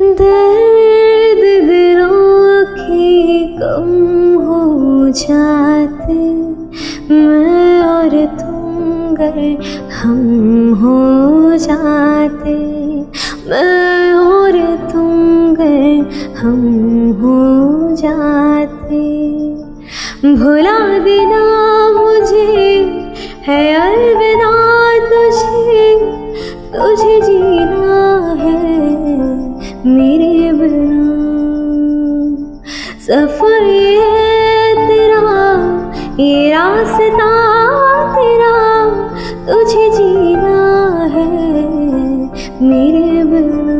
दर्द दिलों के कम हो जाते। मैं और तुम गए, हम हो जाते। मैं और तुम गए, हम हो जाते। भुला देना मुझे है अलविदा तुझे तुझे जीना सफ़र ये तेरा, ये रास्ता तेरा, तुझे जीना है मेरे बिना।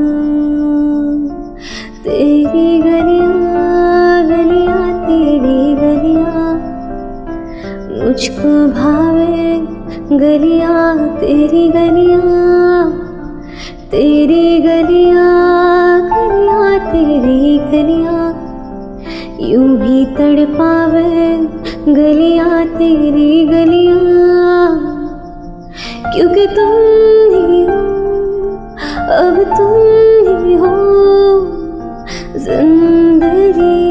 तेरी गलियाँ गलियाँ, तेरी गलियाँ, मुझको भावे गलियाँ, तेरी गलियाँ तेरी गलियाँ गलियाँ, तेरी गलियाँ। यूँ ही तड़पावे गलियाँ तेरी गलियाँ। क्योंकि तुम ही हो, अब तुम ही हो। ज़िंदगी,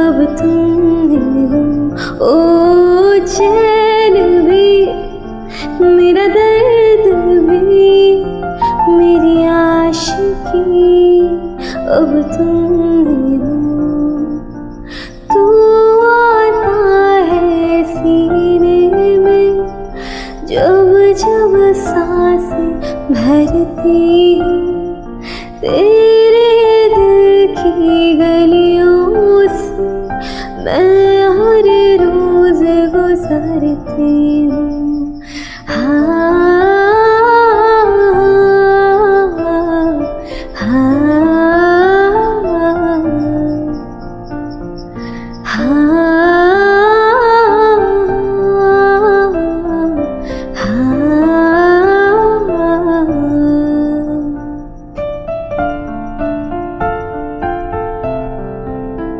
अब तुम ही हो। ओ चैन भी, मेरा दर्द भी, मेरी आशिकी, अब तुम ही जब जब सांस भरती हूँ, तेरे दिल की गलियों से मैं हर रोज गुजरती हूँ। हाँ।